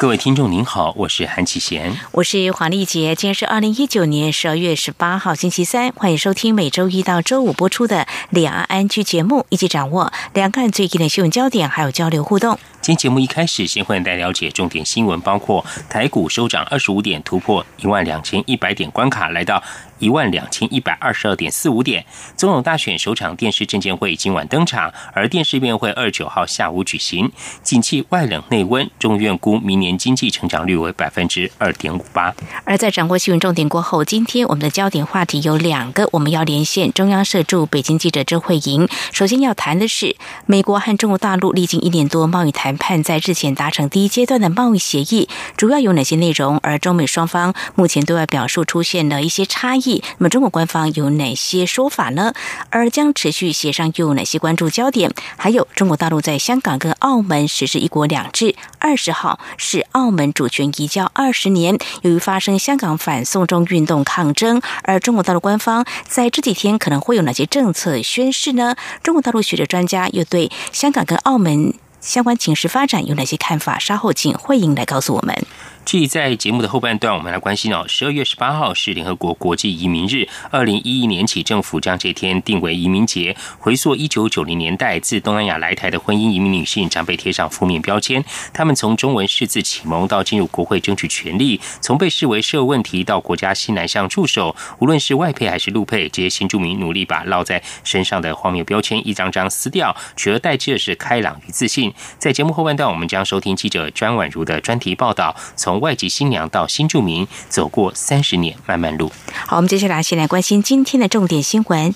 各位听众您好，我是韩启贤，我是黄丽杰。今天是二零一九年十二月十八号星期三，欢迎收听每周一到周五播出的两岸安居节目，一起掌握两岸最近的新闻焦点，还有交流互动。今天节目一开始，先欢迎大家了解重点新闻，包括台股收涨二十五点，突破一万两千一百点关卡，来到。一万两千一百二十二点四五点，总统大选首场电视证监会今晚登场，而电视辩会二九号下午举行。景气外冷内温，中院估明年经济成长率为百分之二点五八。而在掌握新闻重点过后，今天我们的焦点话题有两个，我们要连线中央社驻北京记者周慧莹。首先要谈的是，美国和中国大陆历经一年多贸易谈判，在日前达成第一阶段的贸易协议，主要有哪些内容？而中美双方目前对外表述出现了一些差异。那么中国官方有哪些说法呢？而将持续协商又有哪些关注焦点？还有中国大陆在香港跟澳门实施“一国两制”，二十号是澳门主权移交二十年。由于发生香港反送中运动抗争，而中国大陆官方在这几天可能会有哪些政策宣示呢？中国大陆学者专家又对香港跟澳门相关情势发展有哪些看法？稍后请慧英来告诉我们。至于在节目的后半段，我们来关心哦。十二月十八号是联合国国际移民日，二零一一年起，政府将这天定为移民节。回溯一九九零年代，自东南亚来台的婚姻移民女性将被贴上负面标签。她们从中文识字启蒙到进入国会争取权利，从被视为社会问题到国家西南向驻守，无论是外配还是陆配，这些新住民努力把烙在身上的荒谬标签一张张撕掉，取而代之的是开朗与自信。在节目后半段，我们将收听记者专婉如的专题报道，从外籍新娘到新住民，走过三十年漫漫路。好，我们接下来先来关心今天的重点新闻，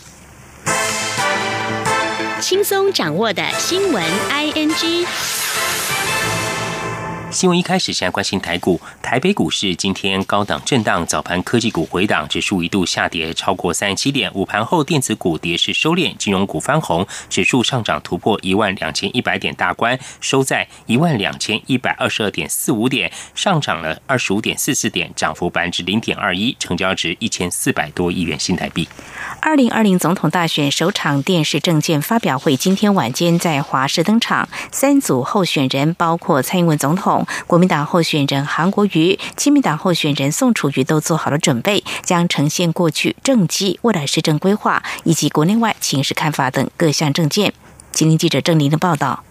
轻松掌握的新闻 I N G。新闻一开始，先关心台股。台北股市今天高档震荡，早盘科技股回档，指数一度下跌超过三十七点。午盘后，电子股跌势收敛，金融股翻红，指数上涨突破一万两千一百点大关，收在一万两千一百二十二点四五点，上涨了二十五点四四点，涨幅百分之零点二一，成交值一千四百多亿元新台币。二零二零总统大选首场电视政见发表会今天晚间在华视登场，三组候选人包括蔡英文总统。国民党候选人韩国瑜、亲民党候选人宋楚瑜都做好了准备，将呈现过去政绩、未来施政规划以及国内外情势看法等各项证件。今天记者郑林的报道。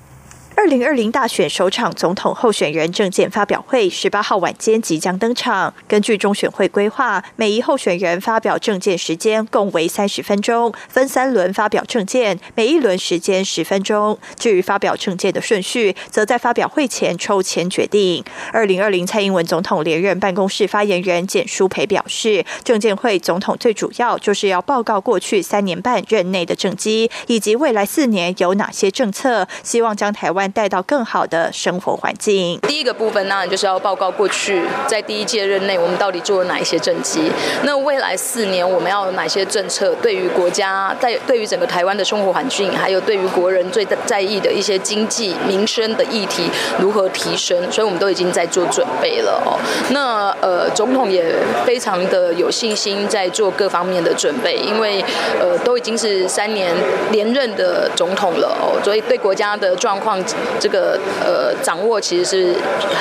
二零二零大选首场总统候选人证件发表会，十八号晚间即将登场。根据中选会规划，每一候选人发表证件时间共为三十分钟，分三轮发表证件，每一轮时间十分钟。至于发表证件的顺序，则在发表会前抽签决定。二零二零蔡英文总统连任办公室发言人简书培表示，证件会总统最主要就是要报告过去三年半任内的政绩，以及未来四年有哪些政策，希望将台湾。带到更好的生活环境。第一个部分当然就是要报告过去在第一届任内我们到底做了哪一些政绩。那未来四年我们要有哪些政策，对于国家在对于整个台湾的生活环境，还有对于国人最在意的一些经济民生的议题如何提升，所以我们都已经在做准备了哦。那呃，总统也非常的有信心在做各方面的准备，因为呃都已经是三年连任的总统了哦，所以对国家的状况。这个呃掌握其实是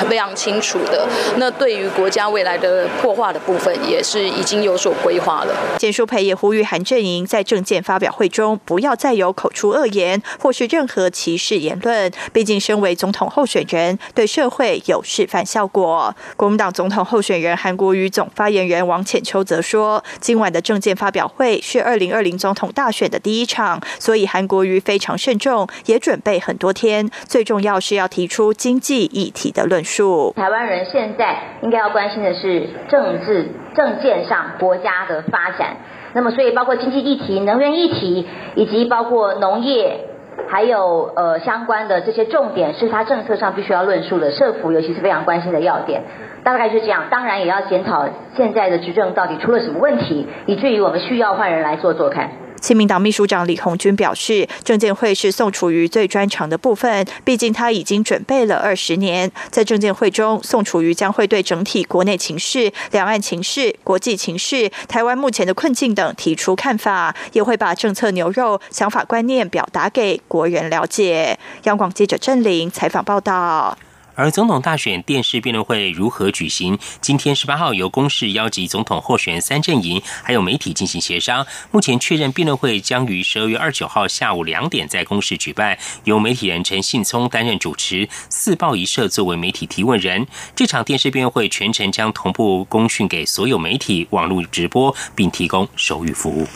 非常清楚的。那对于国家未来的破化的部分，也是已经有所规划了。简淑培也呼吁韩阵营在政见发表会中不要再有口出恶言或是任何歧视言论。毕竟身为总统候选人，对社会有示范效果。国民党总统候选人韩国瑜总发言人王浅秋则说，今晚的政见发表会是二零二零总统大选的第一场，所以韩国瑜非常慎重，也准备很多天。最重要是要提出经济议题的论述。台湾人现在应该要关心的是政治政见上国家的发展。那么，所以包括经济议题、能源议题，以及包括农业，还有呃相关的这些重点，是他政策上必须要论述的。社福尤其是非常关心的要点，大概是这样。当然，也要检讨现在的执政到底出了什么问题，以至于我们需要换人来做做看。亲民党秘书长李红军表示，证监会是宋楚瑜最专长的部分，毕竟他已经准备了二十年。在证监会中，宋楚瑜将会对整体国内情势、两岸情势、国际情势、台湾目前的困境等提出看法，也会把政策牛肉、想法观念表达给国人了解。央广记者郑玲采访报道。而总统大选电视辩论会如何举行？今天十八号由公示邀集总统候选三阵营，还有媒体进行协商。目前确认辩论会将于十二月二十九号下午两点在公示举办，由媒体人陈信聪担任主持，四报一社作为媒体提问人。这场电视辩论会全程将同步公讯给所有媒体网络直播，并提供手语服务。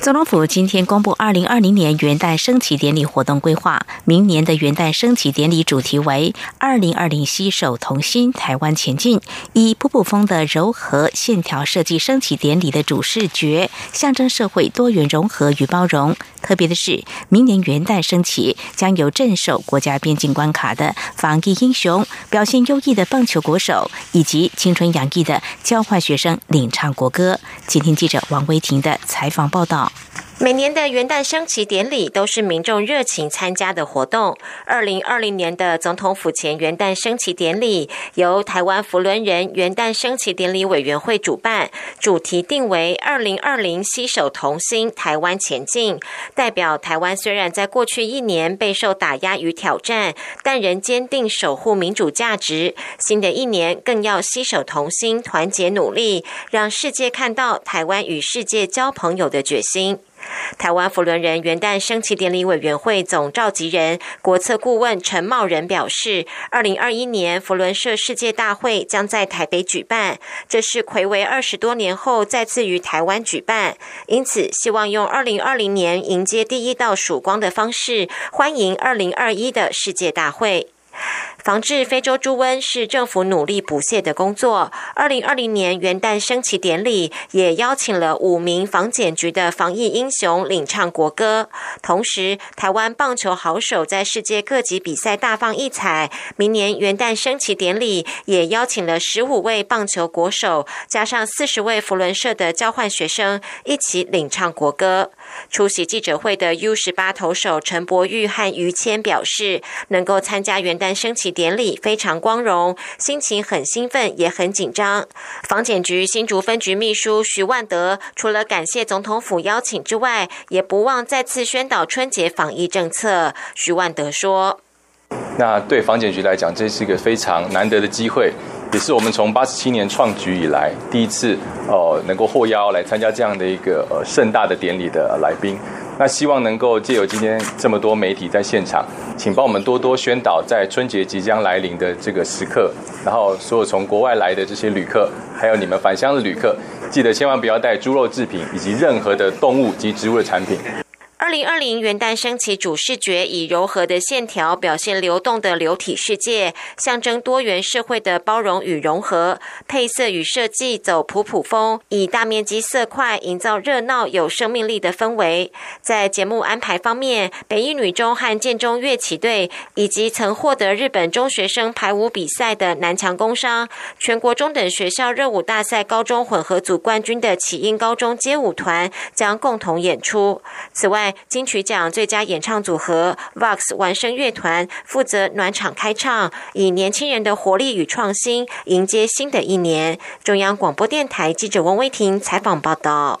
总统府今天公布二零二零年元旦升旗典礼活动规划。明年的元旦升旗典礼主题为“二零二零携手同心，台湾前进”。以普普风的柔和线条设计升旗典礼的主视觉，象征社会多元融合与包容。特别的是，明年元旦升旗将由镇守国家边境关卡的防疫英雄、表现优异的棒球国手以及青春洋溢的交换学生领唱国歌。请听记者王威婷的采访报道。now. 每年的元旦升旗典礼都是民众热情参加的活动。二零二零年的总统府前元旦升旗典礼由台湾福伦人元旦升旗典礼委员会主办，主题定为“二零二零携手同心，台湾前进”。代表台湾虽然在过去一年备受打压与挑战，但仍坚定守护民主价值。新的一年更要携手同心，团结努力，让世界看到台湾与世界交朋友的决心。台湾福伦人元旦升旗典礼委员会总召集人、国策顾问陈茂仁表示，二零二一年福伦社世界大会将在台北举办，这是魁违二十多年后再次于台湾举办，因此希望用二零二零年迎接第一道曙光的方式，欢迎二零二一的世界大会。防治非洲猪瘟是政府努力不懈的工作。二零二零年元旦升旗典礼也邀请了五名防检局的防疫英雄领唱国歌。同时，台湾棒球好手在世界各级比赛大放异彩。明年元旦升旗典礼也邀请了十五位棒球国手，加上四十位福伦社的交换学生一起领唱国歌。出席记者会的 U 十八投手陈柏玉和于谦表示，能够参加元旦升旗典礼非常光荣，心情很兴奋也很紧张。房检局新竹分局秘书徐万德除了感谢总统府邀请之外，也不忘再次宣导春节防疫政策。徐万德说：“那对防检局来讲，这是一个非常难得的机会。”也是我们从八十七年创局以来第一次哦，能够获邀来参加这样的一个呃盛大的典礼的来宾。那希望能够借由今天这么多媒体在现场，请帮我们多多宣导，在春节即将来临的这个时刻，然后所有从国外来的这些旅客，还有你们返乡的旅客，记得千万不要带猪肉制品以及任何的动物及植物的产品。二零二零元旦升旗主视觉以柔和的线条表现流动的流体世界，象征多元社会的包容与融合。配色与设计走普普风，以大面积色块营造热闹有生命力的氛围。在节目安排方面，北一女中和建中乐器队，以及曾获得日本中学生排舞比赛的南强工商、全国中等学校热舞大赛高中混合组冠军的启英高中街舞团将共同演出。此外，金曲奖最佳演唱组合 Vox 完声乐团负责暖场开唱，以年轻人的活力与创新迎接新的一年。中央广播电台记者温威婷采访报道。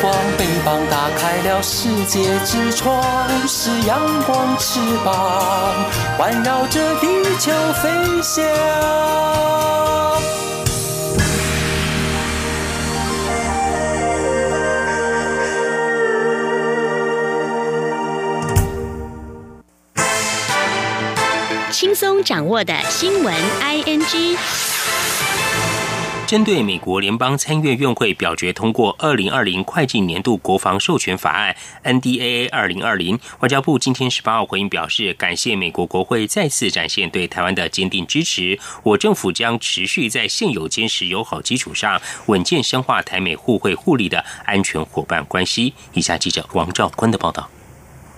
光，北方打开了世界之窗，是阳光翅膀，环绕着地球飞翔。轻松掌握的新闻 ING。针对美国联邦参议院会表决通过二零二零会计年度国防授权法案 （NDAA 二零二零），外交部今天十八号回应表示，感谢美国国会再次展现对台湾的坚定支持，我政府将持续在现有坚实友好基础上，稳健深化台美互惠互利的安全伙伴关系。以下记者王兆坤的报道。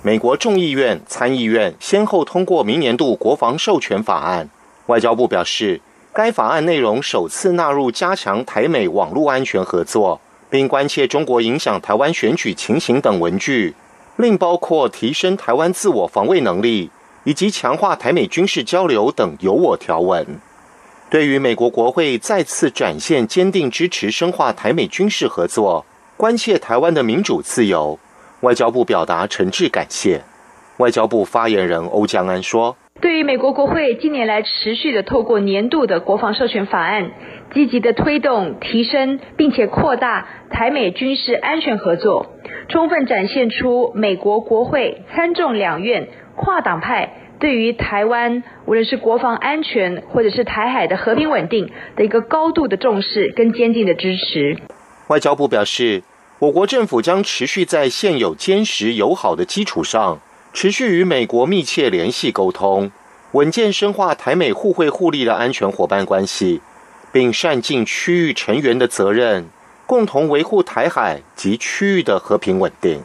美国众议院、参议院先后通过明年度国防授权法案，外交部表示。该法案内容首次纳入加强台美网络安全合作，并关切中国影响台湾选举情形等文具，另包括提升台湾自我防卫能力以及强化台美军事交流等有我条文。对于美国国会再次展现坚定支持深化台美军事合作，关切台湾的民主自由，外交部表达诚挚感谢。外交部发言人欧江安说。对于美国国会近年来持续的透过年度的国防授权法案，积极的推动、提升并且扩大台美军事安全合作，充分展现出美国国会参众两院跨党派对于台湾无论是国防安全或者是台海的和平稳定的一个高度的重视跟坚定的支持。外交部表示，我国政府将持续在现有坚实友好的基础上。持续与美国密切联系沟通，稳健深化台美互惠互利的安全伙伴关系，并善尽区域成员的责任，共同维护台海及区域的和平稳定。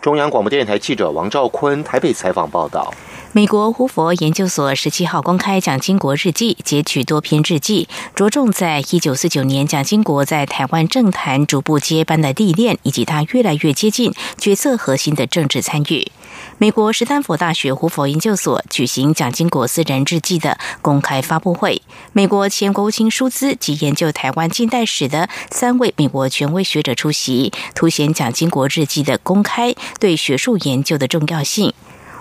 中央广播电台记者王兆坤台北采访报道。美国胡佛研究所十七号公开蒋经国日记，截取多篇日记，着重在一九四九年蒋经国在台湾政坛逐步接班的历练，以及他越来越接近决策核心的政治参与。美国斯坦福大学胡佛研究所举行蒋经国私人日记的公开发布会，美国前国务卿舒兹及研究台湾近代史的三位美国权威学者出席，凸显蒋经国日记的公开对学术研究的重要性。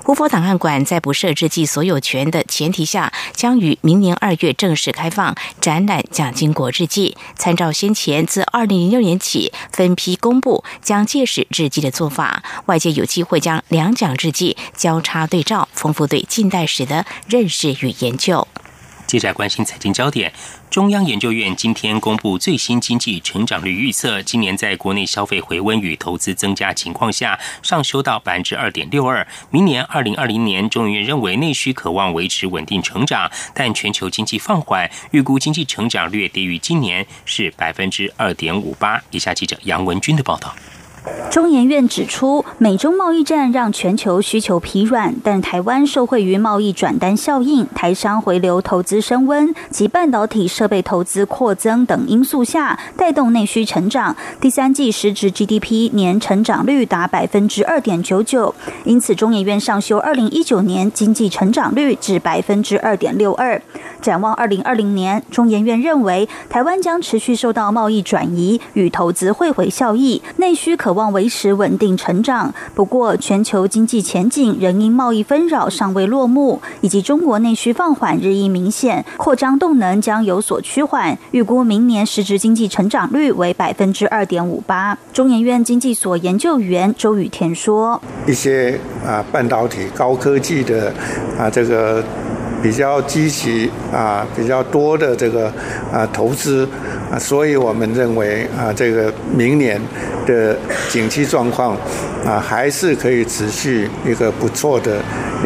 胡佛档案馆在不设置记所有权的前提下，将于明年二月正式开放展览蒋经国日记。参照先前自二零零六年起分批公布蒋介石日记的做法，外界有机会将两蒋日记交叉对照，丰富对近代史的认识与研究。接着关心财经焦点，中央研究院今天公布最新经济成长率预测，今年在国内消费回温与投资增加情况下，上修到百分之二点六二。明年二零二零年，中研院认为内需渴望维持稳定成长，但全球经济放缓，预估经济成长略低于今年，是百分之二点五八。以下记者杨文军的报道。中研院指出，美中贸易战让全球需求疲软，但台湾受惠于贸易转单效应、台商回流投资升温及半导体设备投资扩增等因素下，带动内需成长。第三季实质 GDP 年成长率达百分之二点九九，因此中研院上修二零一九年经济成长率至百分之二点六二。展望二零二零年，中研院认为台湾将持续受到贸易转移与投资汇回效益，内需可望维持稳定成长。不过，全球经济前景仍因贸易纷扰尚未落幕，以及中国内需放缓日益明显，扩张动能将有所趋缓。预估明年实质经济成长率为百分之二点五八。中研院经济所研究员周宇田说：“一些啊，半导体、高科技的啊，这个。”比较积极啊，比较多的这个啊投资啊，所以我们认为啊，这个明年的景气状况啊，还是可以持续一个不错的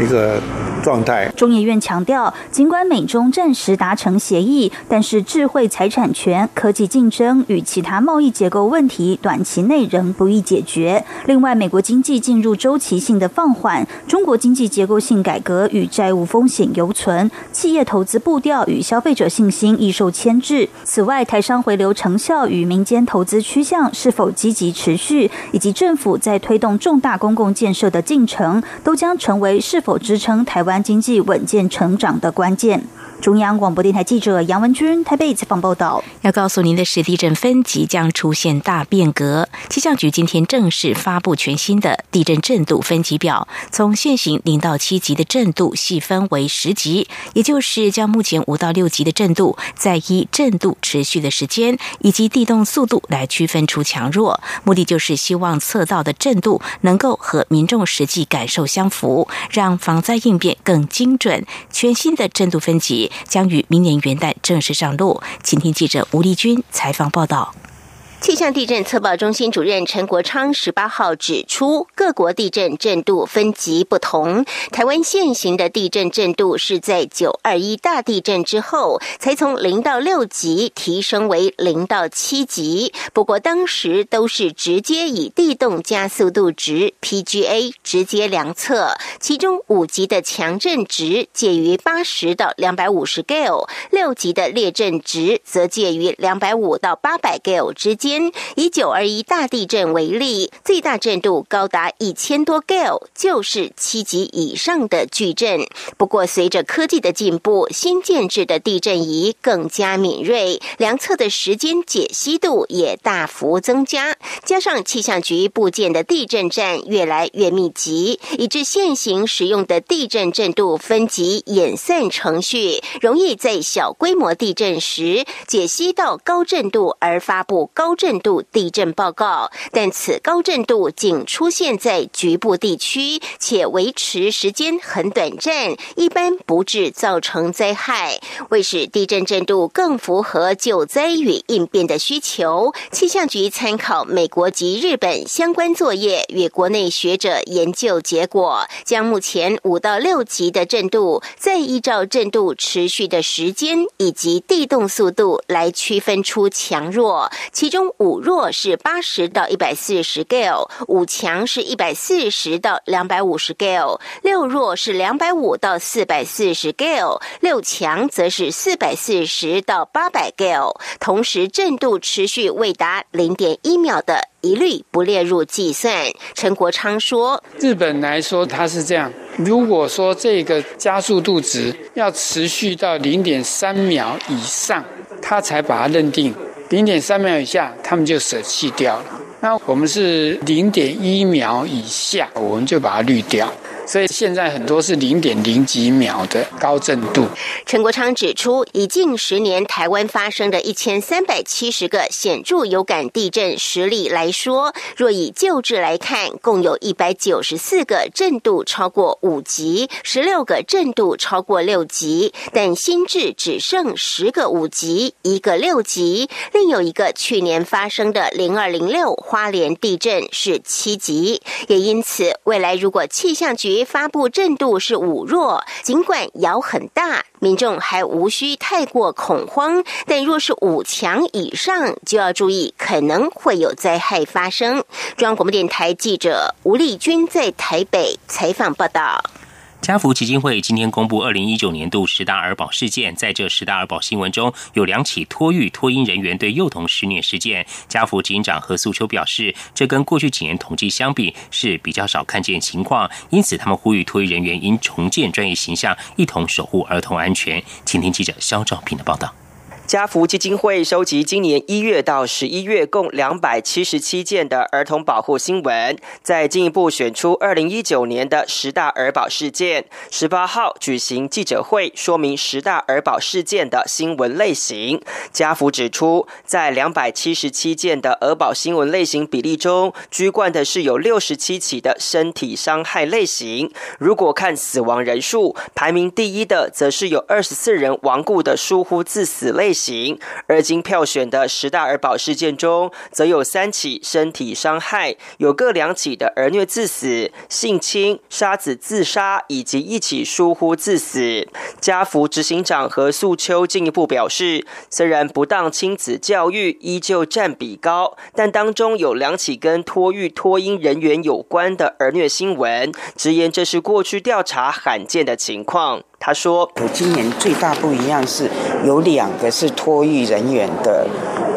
一个。状态。中研院强调，尽管美中暂时达成协议，但是智慧财产权、科技竞争与其他贸易结构问题，短期内仍不易解决。另外，美国经济进入周期性的放缓，中国经济结构性改革与债务风险犹存，企业投资步调与消费者信心易受牵制。此外，台商回流成效与民间投资趋向是否积极持续，以及政府在推动重大公共建设的进程，都将成为是否支撑台湾。湾经济稳健成长的关键。中央广播电台记者杨文君台北采访报道。要告诉您的是，地震分级将出现大变革。气象局今天正式发布全新的地震震度分级表，从现行零到七级的震度细分为十级，也就是将目前五到六级的震度，再依震度持续的时间以及地动速度来区分出强弱。目的就是希望测到的震度能够和民众实际感受相符，让防灾应变更精准。全新的震度分级。将于明年元旦正式上路。请听记者吴丽君采访报道。气象地震测报中心主任陈国昌十八号指出，各国地震震度分级不同。台湾现行的地震震度是在九二一大地震之后，才从零到六级提升为零到七级。不过当时都是直接以地动加速度值 （PGA） 直接量测，其中五级的强震值介于八十到两百五十 Gale，六级的烈震值则介于两百五到八百 Gale 之间。以九二一大地震为例，最大震度高达一千多 Gale，就是七级以上的巨震。不过，随着科技的进步，新建制的地震仪更加敏锐，量测的时间解析度也大幅增加。加上气象局部件的地震站越来越密集，以致现行使用的地震震度分级演算程序，容易在小规模地震时解析到高震度而发布高。震度地震报告，但此高震度仅出现在局部地区，且维持时间很短暂，一般不致造成灾害。为使地震震度更符合救灾与应变的需求，气象局参考美国及日本相关作业与国内学者研究结果，将目前五到六级的震度，再依照震度持续的时间以及地动速度来区分出强弱，其中。五弱是八十到一百四十 gal，五强是一百四十到两百五十 gal，六弱是两百五到四百四十 gal，六强则是四百四十到八百 gal。同时，震度持续未达零点一秒的，一律不列入计算。陈国昌说：“日本来说，它是这样，如果说这个加速度值要持续到零点三秒以上，他才把它认定。”零点三秒以下，他们就舍弃掉了。那我们是零点一秒以下，我们就把它滤掉。所以现在很多是零点零几秒的高震度。陈国昌指出，以近十年台湾发生的一千三百七十个显著有感地震实例来说，若以旧制来看，共有一百九十四个震度超过五级，十六个震度超过六级，但新制只剩十个五级，一个六级。另有一个去年发生的零二零六花莲地震是七级，也因此未来如果气象局发布震度是五弱，尽管摇很大，民众还无需太过恐慌。但若是五强以上，就要注意可能会有灾害发生。中央广播电台记者吴丽君在台北采访报道。家福基金会今天公布二零一九年度十大儿保事件，在这十大儿保新闻中有两起托育托婴人员对幼童施虐事件。家福警长何素秋表示，这跟过去几年统计相比是比较少看见情况，因此他们呼吁托育人员应重建专业形象，一同守护儿童安全。请听记者肖兆平的报道。家福基金会收集今年一月到十一月共两百七十七件的儿童保护新闻，再进一步选出二零一九年的十大儿保事件。十八号举行记者会，说明十大儿保事件的新闻类型。家福指出，在两百七十七件的儿保新闻类型比例中，居冠的是有六十七起的身体伤害类型。如果看死亡人数，排名第一的则是有二十四人亡故的疏忽致死类。行，而经票选的十大儿保事件中，则有三起身体伤害，有各两起的儿虐致死、性侵、杀子自杀，以及一起疏忽致死。家福执行长何素秋进一步表示，虽然不当亲子教育依旧占比高，但当中有两起跟托育托婴人员有关的儿虐新闻，直言这是过去调查罕见的情况。他说：“我今年最大不一样是有两个是托育人员的，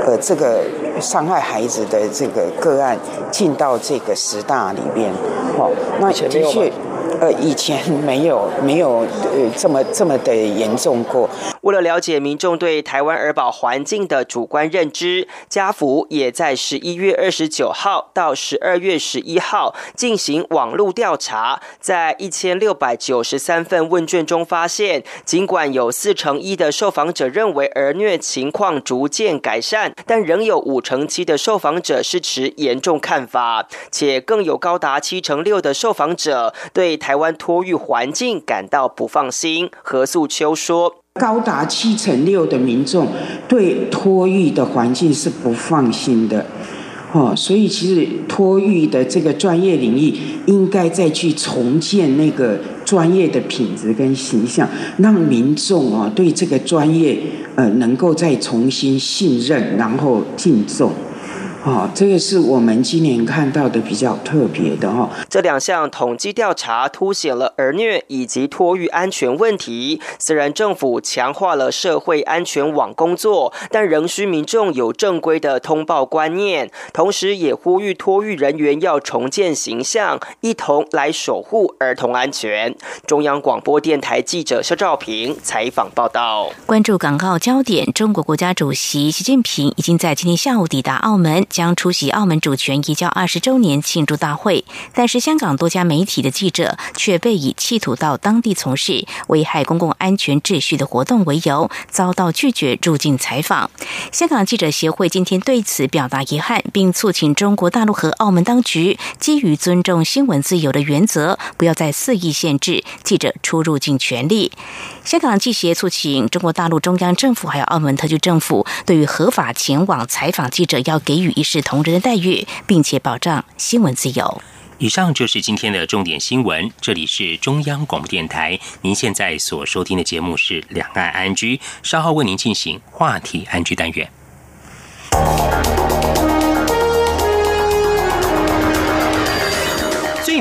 呃，这个伤害孩子的这个个案进到这个十大里边。哦，那的确，呃，以前没有没有呃这么这么的严重过。为了了解民众对台湾儿保环境的主观认知，家福也在十一月二十九号到十二月十一号进行网络调查，在一千六百九十三份问卷中发现，尽管有四成一的受访者认为儿虐情况逐渐改善，但仍有五成七的受访者是持严重看法，且更有高达七成六的受访者对台台湾托育环境感到不放心。何素秋说。高达七成六的民众对托育的环境是不放心的，哦，所以其实托育的这个专业领域应该再去重建那个专业的品质跟形象，让民众啊对这个专业呃能够再重新信任，然后敬重。哦，这个是我们今年看到的比较特别的哈。这两项统计调查凸显了儿虐以及托育安全问题。虽然政府强化了社会安全网工作，但仍需民众有正规的通报观念。同时，也呼吁托育人员要重建形象，一同来守护儿童安全。中央广播电台记者肖兆平采访报道。关注港澳焦点，中国国家主席习近平已经在今天下午抵达澳门。将出席澳门主权移交二十周年庆祝大会，但是香港多家媒体的记者却被以企图到当地从事危害公共安全秩序的活动为由，遭到拒绝入境采访。香港记者协会今天对此表达遗憾，并促请中国大陆和澳门当局基于尊重新闻自由的原则，不要再肆意限制记者出入境权利。香港记协促请中国大陆中央政府还有澳门特区政府，对于合法前往采访记者要给予一视同仁的待遇，并且保障新闻自由。以上就是今天的重点新闻。这里是中央广播电台，您现在所收听的节目是《两岸安居》，稍后为您进行话题安居单元。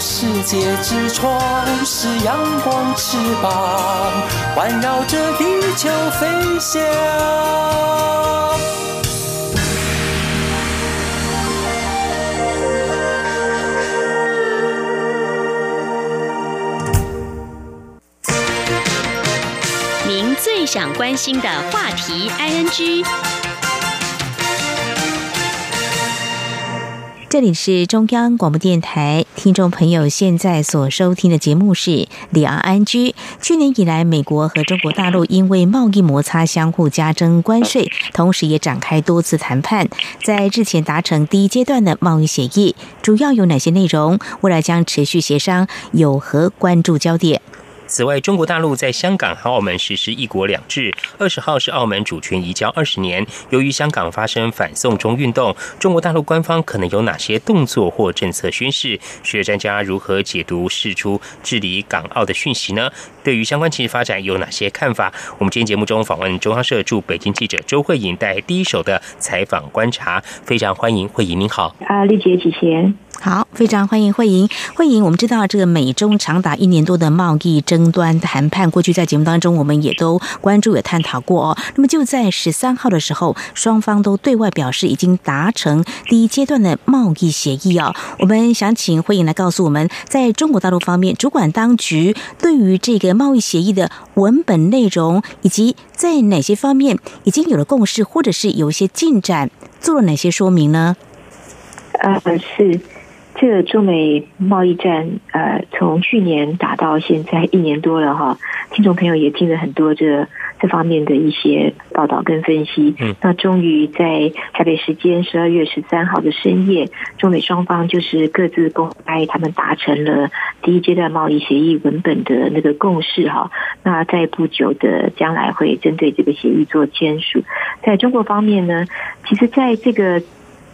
世界之窗是阳光翅膀，环绕着地球飞翔。您最想关心的话题，ING。这里是中央广播电台，听众朋友现在所收听的节目是《里昂安居》。去年以来，美国和中国大陆因为贸易摩擦相互加征关税，同时也展开多次谈判，在日前达成第一阶段的贸易协议。主要有哪些内容？未来将持续协商，有何关注焦点？此外，中国大陆在香港和澳门实施“一国两制”。二十号是澳门主权移交二十年。由于香港发生反送中运动，中国大陆官方可能有哪些动作或政策宣示？学专家如何解读释出治理港澳的讯息呢？对于相关情势发展有哪些看法？我们今天节目中访问中央社驻北京记者周慧颖，带第一手的采访观察。非常欢迎慧颖，您好。啊，丽姐，主持人。好，非常欢迎慧莹。慧莹，我们知道这个美中长达一年多的贸易争端谈判，过去在节目当中我们也都关注也探讨过哦。那么就在十三号的时候，双方都对外表示已经达成第一阶段的贸易协议哦。我们想请慧莹来告诉我们，在中国大陆方面，主管当局对于这个贸易协议的文本内容，以及在哪些方面已经有了共识，或者是有一些进展，做了哪些说明呢？啊，是。这个中美贸易战，呃，从去年打到现在一年多了哈，听众朋友也听了很多这这方面的一些报道跟分析。嗯，那终于在台北时间十二月十三号的深夜，中美双方就是各自公开他们达成了第一阶段贸易协议文本的那个共识哈。那在不久的将来会针对这个协议做签署。在中国方面呢，其实在这个。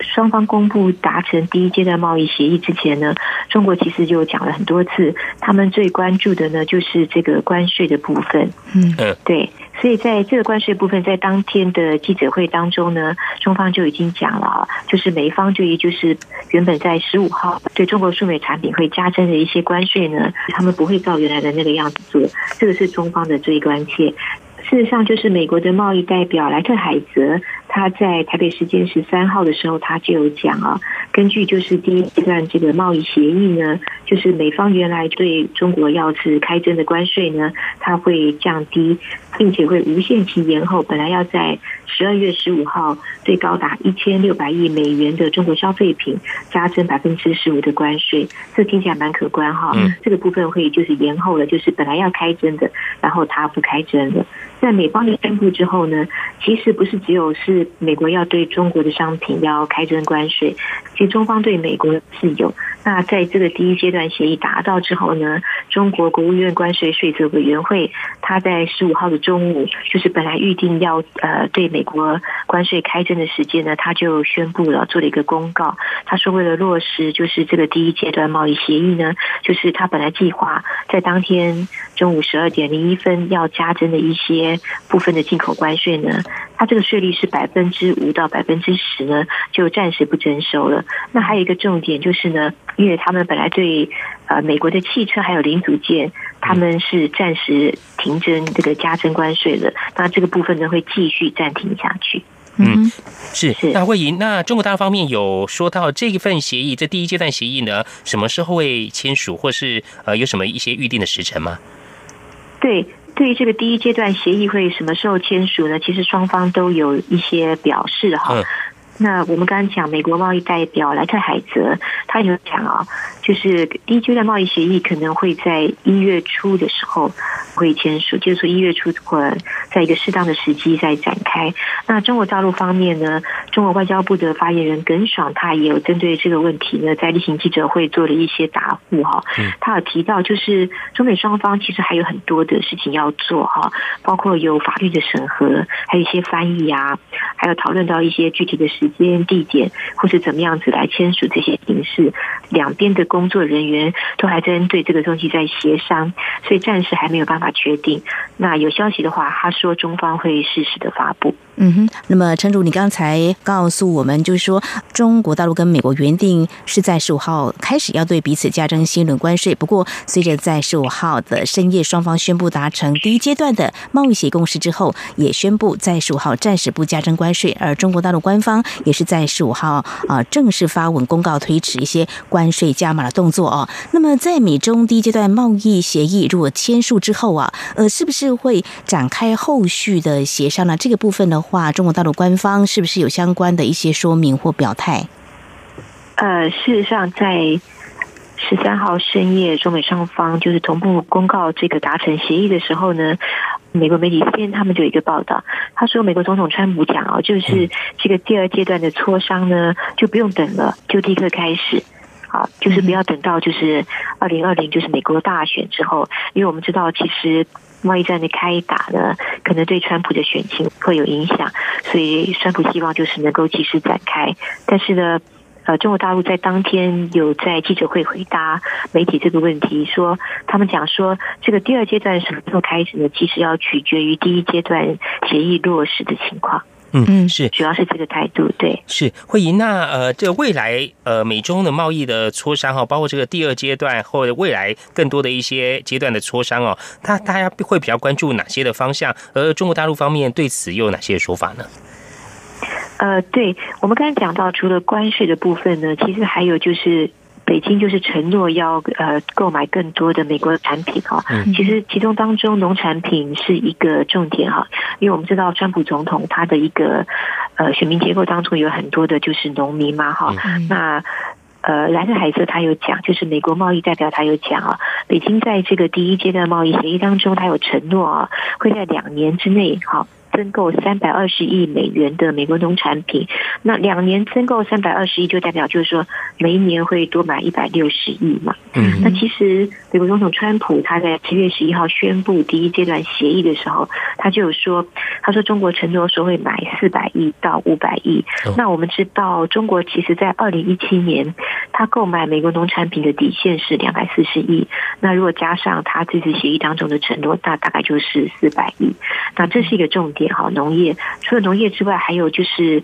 双方公布达成第一阶段贸易协议之前呢，中国其实就讲了很多次，他们最关注的呢就是这个关税的部分。嗯，对，所以在这个关税部分，在当天的记者会当中呢，中方就已经讲了，就是美方对于就是原本在十五号对中国输美产品会加征的一些关税呢，他们不会照原来的那个样子做，这个是中方的最关切。事实上，就是美国的贸易代表莱特海泽。他在台北时间十三号的时候，他就有讲啊，根据就是第一阶段这个贸易协议呢，就是美方原来对中国要是开征的关税呢，它会降低，并且会无限期延后。本来要在十二月十五号对高达一千六百亿美元的中国消费品加征百分之十五的关税，这听起来蛮可观哈。这个部分会就是延后了，就是本来要开征的，然后他不开征了。在美方的宣布之后呢，其实不是只有是美国要对中国的商品要开征关税，其实中方对美国是有。那在这个第一阶段协议达到之后呢，中国国务院关税税则委员会，他在十五号的中午，就是本来预定要呃对美国关税开征的时间呢，他就宣布了做了一个公告，他说为了落实就是这个第一阶段贸易协议呢，就是他本来计划在当天中午十二点零一分要加征的一些。部分的进口关税呢，它这个税率是百分之五到百分之十呢，就暂时不征收了。那还有一个重点就是呢，因为他们本来对呃美国的汽车还有零组件，他们是暂时停征这个加征关税的，那这个部分呢会继续暂停下去。嗯，是是。那魏莹，那中国大陆方面有说到这一份协议，这第一阶段协议呢，什么时候会签署，或是呃有什么一些预定的时辰吗？对。对于这个第一阶段协议会什么时候签署呢？其实双方都有一些表示哈。那我们刚刚讲，美国贸易代表莱特海泽他有讲啊，就是第一阶段贸易协议可能会在一月初的时候会签署，就是说一月初或在一个适当的时机再展开。那中国大陆方面呢，中国外交部的发言人耿爽他也有针对这个问题呢，在例行记者会做了一些答复哈。他有提到，就是中美双方其实还有很多的事情要做哈，包括有法律的审核，还有一些翻译啊，还有讨论到一些具体的。时间、地点，或是怎么样子来签署这些形式，两边的工作人员都还针对这个东西在协商，所以暂时还没有办法确定。那有消息的话，他说中方会适时的发布。嗯哼，那么陈主，你刚才告诉我们，就是说中国大陆跟美国原定是在十五号开始要对彼此加征新一轮关税，不过随着在十五号的深夜双方宣布达成第一阶段的贸易协议共识之后，也宣布在十五号暂时不加征关税，而中国大陆官方也是在十五号啊正式发文公告推迟一些关税加码的动作哦。那么在美中第一阶段贸易协议如果签署之后啊，呃，是不是会展开后续的协商呢？这个部分呢？话，中国大陆官方是不是有相关的一些说明或表态？呃，事实上，在十三号深夜，中美双方就是同步公告这个达成协议的时候呢，美国媒体先他们就有一个报道，他说，美国总统川普讲哦，就是这个第二阶段的磋商呢，就不用等了，就立刻开始，好，就是不要等到就是二零二零就是美国大选之后，因为我们知道其实。贸易战的开打呢，可能对川普的选情会有影响，所以川普希望就是能够及时展开。但是呢，呃，中国大陆在当天有在记者会回答媒体这个问题，说他们讲说这个第二阶段什么时候开始呢？其实要取决于第一阶段协议落实的情况。嗯，是，主要是这个态度，对，是会议。那呃，这未来呃，美中的贸易的磋商哈，包括这个第二阶段或者未来更多的一些阶段的磋商哦，他大家会比较关注哪些的方向？而中国大陆方面对此又有哪些说法呢？呃，对我们刚才讲到，除了关税的部分呢，其实还有就是。北京就是承诺要呃购买更多的美国的产品哈，其实其中当中农产品是一个重点哈，因为我们知道川普总统他的一个呃选民结构当中有很多的就是农民嘛哈，那呃，莱特海瑟他有讲，就是美国贸易代表他有讲啊，北京在这个第一阶段贸易协议当中，他有承诺啊，会在两年之内，好。增购三百二十亿美元的美国农产品，那两年增购三百二十亿，就代表就是说每一年会多买一百六十亿嘛。嗯，那其实美国总统川普他在七月十一号宣布第一阶段协议的时候，他就有说，他说中国承诺说会买四百亿到五百亿。那我们知道，中国其实在二零一七年，他购买美国农产品的底线是两百四十亿。那如果加上他这次协议当中的承诺，那大概就是四百亿。那这是一个重点。好，农业除了农业之外，还有就是，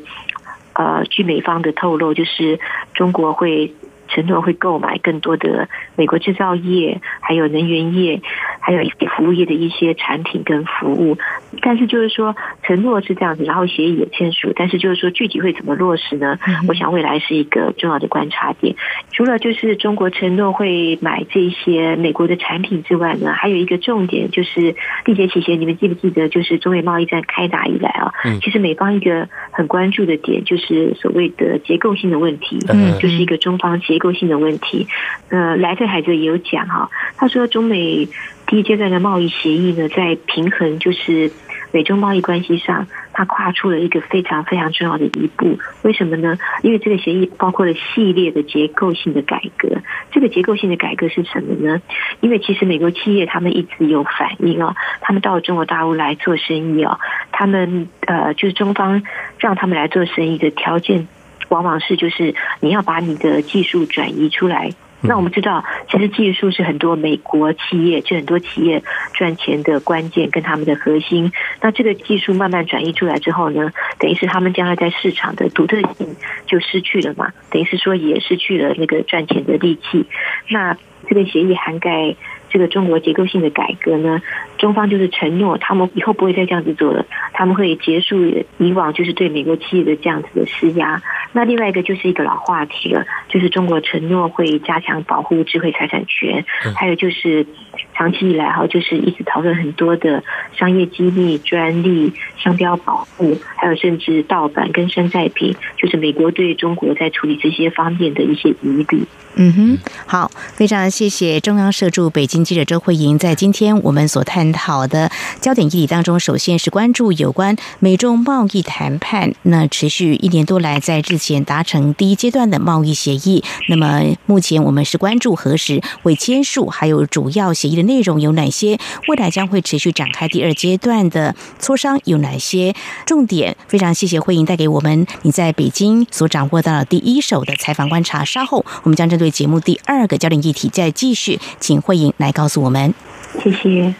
呃，据美方的透露，就是中国会。承诺会购买更多的美国制造业，还有能源业，还有服务业的一些产品跟服务。但是就是说，承诺是这样子，然后协议也签署，但是就是说具体会怎么落实呢？我想未来是一个重要的观察点。除了就是中国承诺会买这些美国的产品之外呢，还有一个重点就是缔结期前，你们记不记得就是中美贸易战开打以来啊？其实美方一个很关注的点就是所谓的结构性的问题，嗯就是一个中方结。构性的问题，呃，莱特海泽也有讲哈，他说中美第一阶段的贸易协议呢，在平衡就是美中贸易关系上，它跨出了一个非常非常重要的一步。为什么呢？因为这个协议包括了系列的结构性的改革。这个结构性的改革是什么呢？因为其实美国企业他们一直有反映哦，他们到中国大陆来做生意哦，他们呃，就是中方让他们来做生意的条件。往往是就是你要把你的技术转移出来。那我们知道，其实技术是很多美国企业就很多企业赚钱的关键跟他们的核心。那这个技术慢慢转移出来之后呢，等于是他们将来在市场的独特性就失去了嘛？等于是说也失去了那个赚钱的力气。那这个协议涵盖。这个中国结构性的改革呢，中方就是承诺他们以后不会再这样子做了，他们会结束以往就是对美国企业的这样子的施压。那另外一个就是一个老话题了，就是中国承诺会加强保护智慧财产权，还有就是长期以来哈，就是一直讨论很多的商业机密、专利、商标保护，还有甚至盗版跟山寨品，就是美国对中国在处理这些方面的一些疑虑。嗯哼，好，非常谢谢中央社驻北京记者周慧莹在今天我们所探讨的焦点议题当中，首先是关注有关美中贸易谈判，那持续一年多来在日前达成第一阶段的贸易协议，那么目前我们是关注何时会签署，还有主要协议的内容有哪些，未来将会持续展开第二阶段的磋商有哪些重点？非常谢谢慧莹带给我们你在北京所掌握到的第一手的采访观察，稍后我们将针对节目第二个焦点议题再继续，请慧颖来告诉我们。谢谢。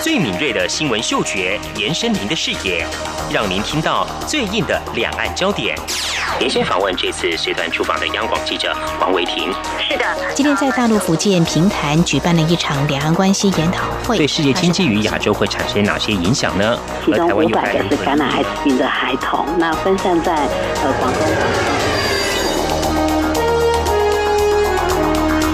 最敏锐的新闻嗅觉，延伸您的视野，让您听到最硬的两岸焦点。连线访问这次随团出访的央广记者王维婷。是的，今天在大陆福建平潭举办了一场两岸关系研讨会，对世界经济与亚洲会产生哪些影响呢？其中五百个是感染艾滋病的孩童，那分散在呃广东。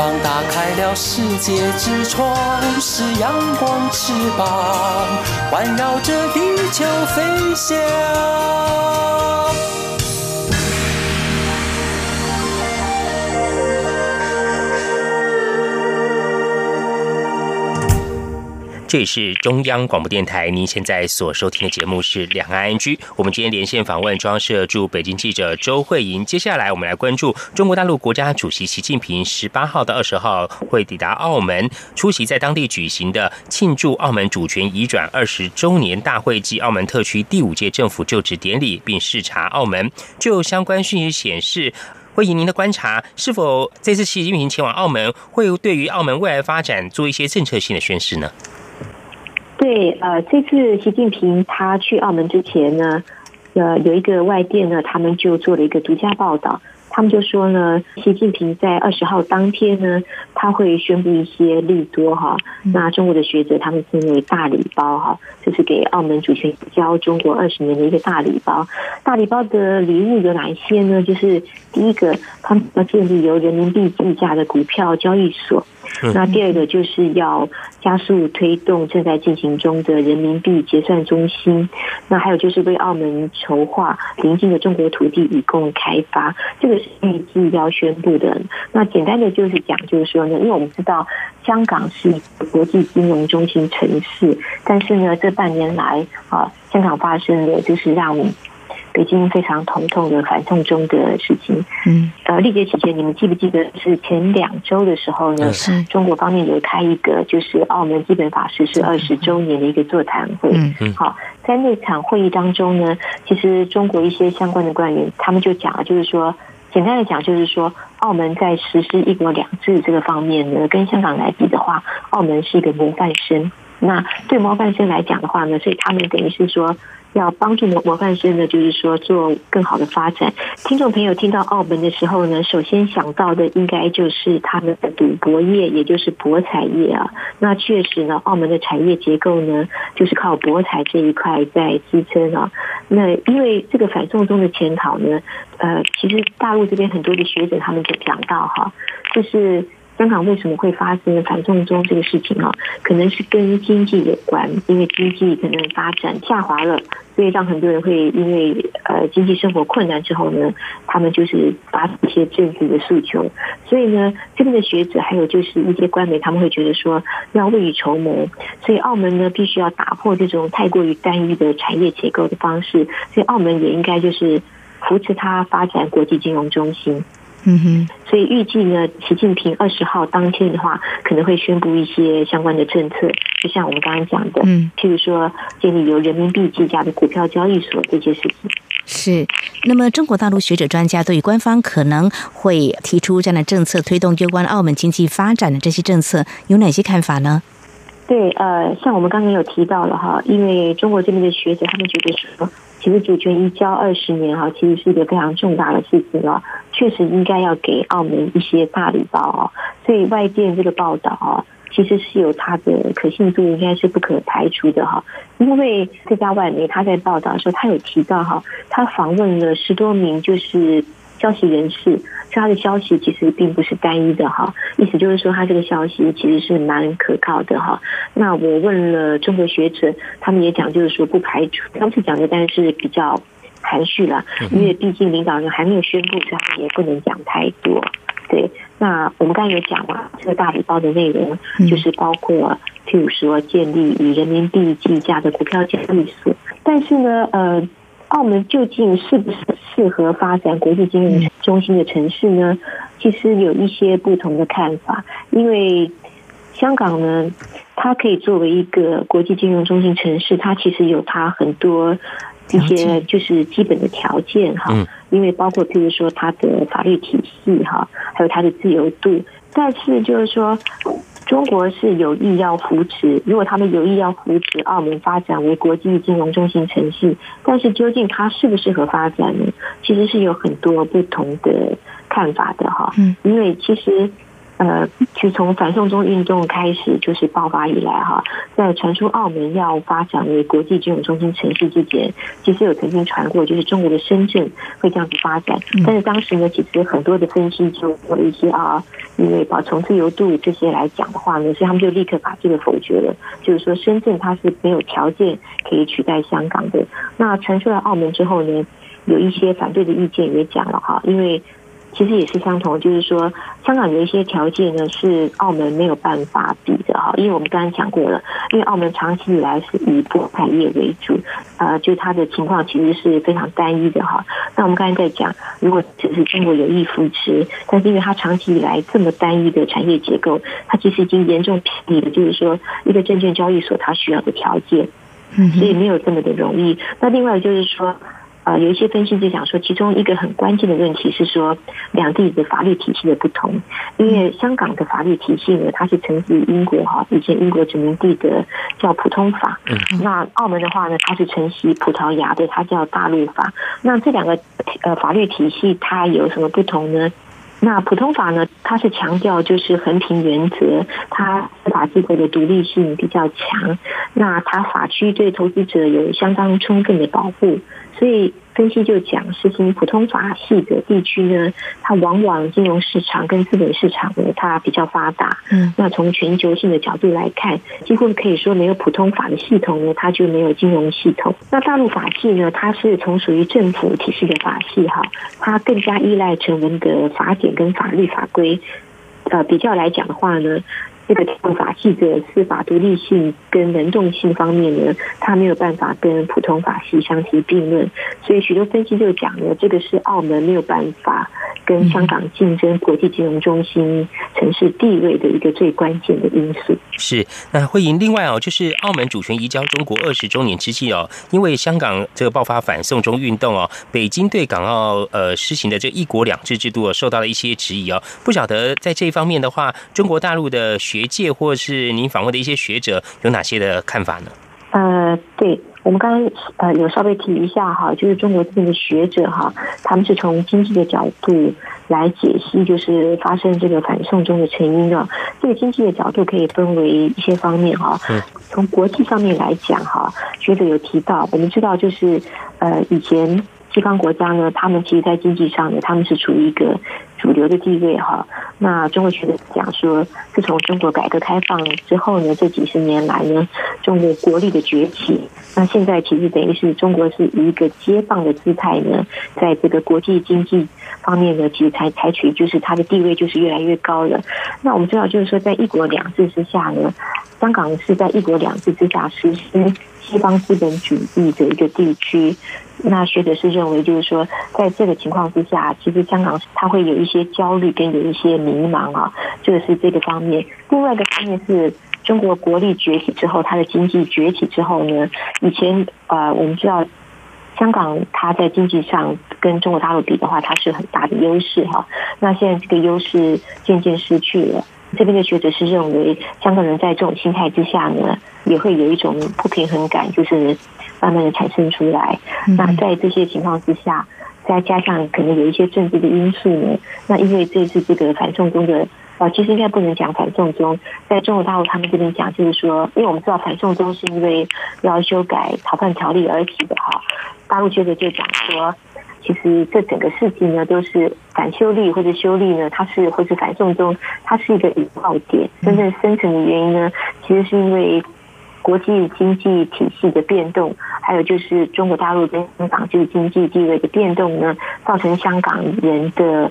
膀打开了世界之窗；是阳光翅膀，环绕着地球飞翔。这里是中央广播电台，您现在所收听的节目是《两岸 NG》。我们今天连线访问中央社驻北京记者周慧莹。接下来，我们来关注中国大陆国家主席习近平十八号到二十号会抵达澳门，出席在当地举行的庆祝澳门主权移转二十周年大会暨澳门特区第五届政府就职典礼，并视察澳门。就相关讯息显示。会以您的观察，是否这次习近平前往澳门，会对于澳门未来发展做一些政策性的宣示呢？对，呃，这次习近平他去澳门之前呢，呃，有一个外电呢，他们就做了一个独家报道。他们就说呢，习近平在二十号当天呢，他会宣布一些利多哈。那中国的学者他们称为大礼包哈，就是给澳门主权交中国二十年的一个大礼包。大礼包的礼物有哪一些呢？就是第一个，他们要建立由人民币计价的股票交易所。那第二个就是要加速推动正在进行中的人民币结算中心。那还有就是为澳门筹划邻近的中国土地以供开发，这个是预计要宣布的。那简单的就是讲，就是说呢，因为我们知道香港是国际金融中心城市，但是呢，这半年来啊，香港发生的就是让。北京非常头痛的反送中的事情。嗯，呃，历届期间，你们记不记得是前两周的时候呢？中国方面有开一个就是澳门基本法实施二十周年的一个座谈会。嗯嗯。好，在那场会议当中呢，其实中国一些相关的官员他们就讲了，就是说，简单的讲，就是说，澳门在实施一国两制这个方面呢，跟香港来比的话，澳门是一个模范生。那对模范生来讲的话呢，所以他们等于是说。要帮助模模范生呢，就是说做更好的发展。听众朋友听到澳门的时候呢，首先想到的应该就是他们的赌博业，也就是博彩业啊。那确实呢，澳门的产业结构呢，就是靠博彩这一块在支撑啊。那因为这个反送中的检讨呢，呃，其实大陆这边很多的学者他们就讲到哈，就是。香港为什么会发生反送中这个事情啊？可能是跟经济有关，因为经济可能发展下滑了，所以让很多人会因为呃经济生活困难之后呢，他们就是发一些政治的诉求。所以呢，这边的学者还有就是一些官媒，他们会觉得说要未雨绸缪，所以澳门呢必须要打破这种太过于单一的产业结构的方式，所以澳门也应该就是扶持它发展国际金融中心。嗯哼，所以预计呢，习近平二十号当天的话，可能会宣布一些相关的政策，就像我们刚刚讲的，嗯，譬如说建立由人民币计价的股票交易所这些事情。是，那么中国大陆学者专家对于官方可能会提出这样的政策，推动有关澳门经济发展的这些政策，有哪些看法呢？对，呃，像我们刚刚有提到了哈，因为中国这边的学者他们觉得说。其实主权移交二十年哈，其实是一个非常重大的事情了，确实应该要给澳门一些大礼包哦。所以外界这个报道啊，其实是有它的可信度，应该是不可排除的哈。因为这家外媒他在报道的时候，他有提到哈，他访问了十多名就是消息人士。他的消息其实并不是单一的哈，意思就是说他这个消息其实是蛮可靠的哈。那我问了中国学者，他们也讲就是说不排除，他们是讲的，但是比较含蓄了，因为毕竟领导人还没有宣布，所以也不能讲太多。对，那我们刚才有讲嘛，这个大礼包的内容就是包括，譬如说建立以人民币计价的股票交易所，但是呢，呃。澳门究竟是不是适合发展国际金融中心的城市呢？其实有一些不同的看法。因为香港呢，它可以作为一个国际金融中心城市，它其实有它很多一些就是基本的条件哈。因为包括譬如说它的法律体系哈，还有它的自由度。但是就是说。中国是有意要扶持，如果他们有意要扶持澳门发展为国际金融中心城市，但是究竟它适不适合发展呢？其实是有很多不同的看法的哈。嗯，因为其实。呃，就从反送中运动开始就是爆发以来哈，在传出澳门要发展为国际金融中心城市之前，其实有曾经传过，就是中国的深圳会这样子发展。但是当时呢，其实很多的分析就有一些啊，因为保从自由度这些来讲的话呢，所以他们就立刻把这个否决了，就是说深圳它是没有条件可以取代香港的。那传出来澳门之后呢，有一些反对的意见也讲了哈，因为。其实也是相同，就是说，香港有一些条件呢，是澳门没有办法比的哈。因为我们刚刚讲过了，因为澳门长期以来是以博彩业为主，呃，就它的情况其实是非常单一的哈。那我们刚才在讲，如果只是中国有意扶持，但是因为它长期以来这么单一的产业结构，它其实已经严重偏离了，就是说一个证券交易所它需要的条件，所以没有这么的容易。那另外就是说。呃，有一些分析就讲说，其中一个很关键的问题是说，两地的法律体系的不同。因为香港的法律体系呢，它是承袭英国哈以前英国殖民地的叫普通法。嗯。那澳门的话呢，它是承袭葡萄牙的，它叫大陆法。那这两个呃法律体系它有什么不同呢？那普通法呢，它是强调就是衡平原则，它司法机构的独立性比较强。那它法区对投资者有相当充分的保护，所以。分析就讲，实行普通法系的地区呢，它往往金融市场跟资本市场呢，它比较发达。嗯，那从全球性的角度来看，几乎可以说没有普通法的系统呢，它就没有金融系统。那大陆法系呢，它是从属于政府体系的法系哈，它更加依赖成文的法典跟法律法规。呃，比较来讲的话呢。这个普通法系的司法独立性跟能动性方面呢，它没有办法跟普通法系相提并论，所以许多分析就讲呢，这个是澳门没有办法跟香港竞争国际金融中心城市地位的一个最关键的因素。是，那慧莹，另外哦，就是澳门主权移交中国二十周年之际哦，因为香港这个爆发反送中运动哦，北京对港澳呃施行的这一国两制制度受到了一些质疑哦，不晓得在这一方面的话，中国大陆的学学界或是您访问的一些学者有哪些的看法呢？呃，对我们刚刚呃有稍微提一下哈，就是中国这边的学者哈，他们是从经济的角度来解析，就是发生这个反送中的成因啊。这个经济的角度可以分为一些方面哈。嗯。从国际上面来讲哈，学者有提到，我们知道就是呃以前西方国家呢，他们其实在经济上呢，他们是处于一个。主流的地位哈，那中国学者讲说，自从中国改革开放之后呢，这几十年来呢，中国国力的崛起，那现在其实等于是中国是以一个接棒的姿态呢，在这个国际经济方面呢，其实才采取就是它的地位就是越来越高了。那我们知道就是说，在一国两制之下呢，香港是在一国两制之下实施西方资本主义的一个地区。那学者是认为，就是说，在这个情况之下，其实香港它会有一些焦虑跟有一些迷茫啊，这个是这个方面。另外一个方面是中国国力崛起之后，它的经济崛起之后呢，以前呃，我们知道香港它在经济上跟中国大陆比的话，它是很大的优势哈。那现在这个优势渐渐失去了。这边的学者是认为，香港人在这种心态之下呢，也会有一种不平衡感，就是。慢慢的产生出来，那在这些情况之下，再加上可能有一些政治的因素呢，那因为这次这个反送中的，呃，其实应该不能讲反送中，在中国大陆他们这边讲，就是说，因为我们知道反送中是因为要修改逃犯条例而起的哈，大陆学者就讲说，其实这整个事情呢，都是反修例或者修例呢，它是或是反送中，它是一个引爆点，真正深层的原因呢，其实是因为。国际经济体系的变动，还有就是中国大陆跟香港这个经济地位的变动呢，造成香港人的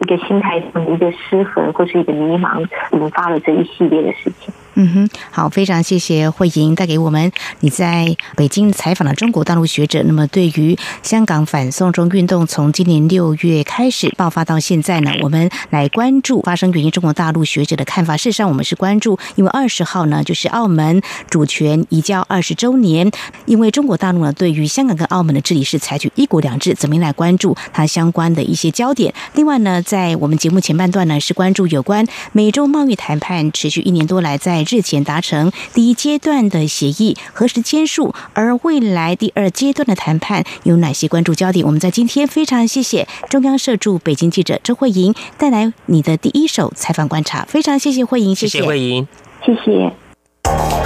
一个心态上的一个失衡或是一个迷茫，引发了这一系列的事情。嗯哼，好，非常谢谢慧莹带给我们你在北京采访的中国大陆学者。那么，对于香港反送中运动从今年六月开始爆发到现在呢，我们来关注发生原因中国大陆学者的看法。事实上，我们是关注，因为二十号呢就是澳门主权移交二十周年，因为中国大陆呢对于香港跟澳门的治理是采取一国两制，怎么样来关注它相关的一些焦点？另外呢，在我们节目前半段呢是关注有关美洲贸易谈判持续一年多来在日前达成第一阶段的协议，何时签署？而未来第二阶段的谈判有哪些关注焦点？我们在今天非常谢谢中央社驻北京记者周慧莹带来你的第一手采访观察，非常谢谢慧莹，谢谢慧莹，谢谢。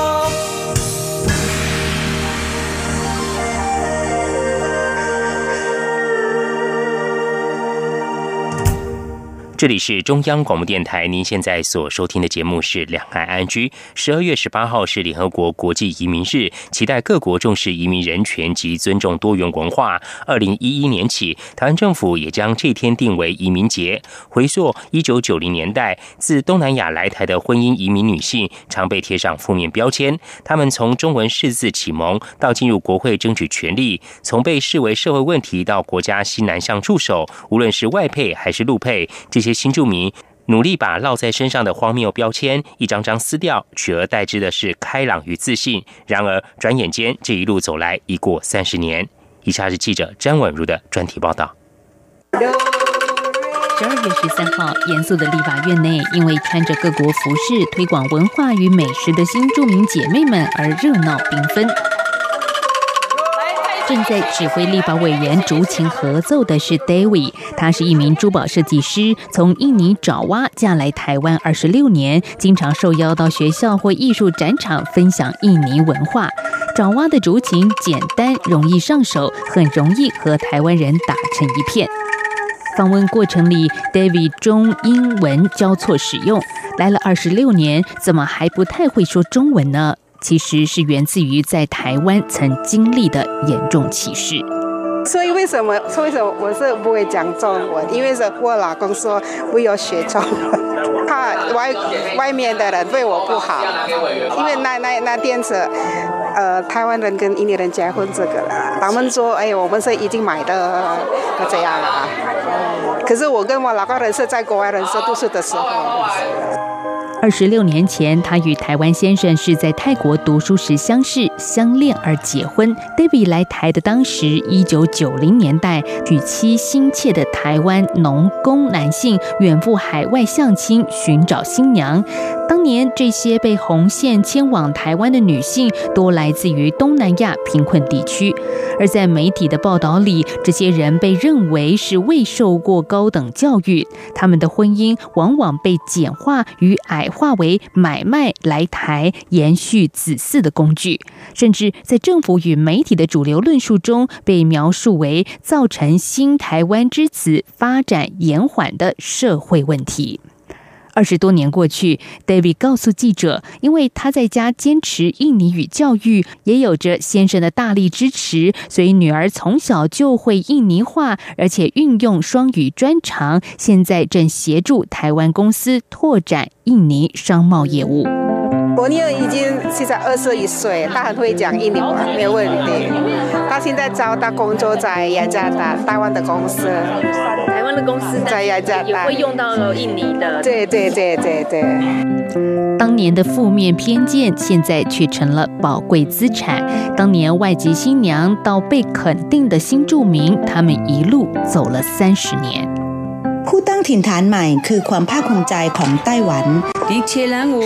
这里是中央广播电台，您现在所收听的节目是《两岸安居》。十二月十八号是联合国国际移民日，期待各国重视移民人权及尊重多元文化。二零一一年起，台湾政府也将这天定为移民节，回溯一九九零年代自东南亚来台的婚姻移民女性，常被贴上负面标签。她们从中文识字启蒙，到进入国会争取权利，从被视为社会问题到国家西南向驻守，无论是外配还是陆配，这些。新住民努力把烙在身上的荒谬标签一张张撕掉，取而代之的是开朗与自信。然而，转眼间这一路走来已过三十年。以下是记者詹婉如的专题报道。十二月十三号，严肃的立法院内，因为穿着各国服饰推广文化与美食的新著名姐妹们而热闹缤纷。正在指挥立法委员竹琴合奏的是 David，他是一名珠宝设计师，从印尼爪哇嫁来台湾二十六年，经常受邀到学校或艺术展场分享印尼文化。爪哇的竹琴简单容易上手，很容易和台湾人打成一片。访问过程里，David 中英文交错使用，来了二十六年，怎么还不太会说中文呢？其实是源自于在台湾曾经历的严重歧视。所以为什么？所以为什么我是不会讲中文？因为是我老公说不要学中文，怕外外面的人对我不好。因为那那那天是，呃，台湾人跟印尼人结婚这个了，他们说，哎，我们是已经买的这样啊。可是我跟我老公人是在国外认识都是的时候。二十六年前，他与台湾先生是在泰国读书时相识、相恋而结婚。David 来台的当时，一九九零年代，娶妻心切的台湾农工男性远赴海外相亲，寻找新娘。当年，这些被红线牵往台湾的女性，多来自于东南亚贫困地区。而在媒体的报道里，这些人被认为是未受过高等教育，他们的婚姻往往被简化与矮。化为买卖来台延续子嗣的工具，甚至在政府与媒体的主流论述中被描述为造成新台湾之子发展延缓的社会问题。二十多年过去，David 告诉记者，因为他在家坚持印尼语教育，也有着先生的大力支持，所以女儿从小就会印尼话，而且运用双语专长。现在正协助台湾公司拓展印尼商贸业务。我女儿已经现在二十一岁，她很会讲印尼话，没有问题。她现在找到工作在雅加达，台湾的公司。台湾的公司在雅加达也会用到印尼的。对对对对对。当年的负面偏见，现在却成了宝贵资产。当年外籍新娘到被肯定的新住民，他们一路走了三十年。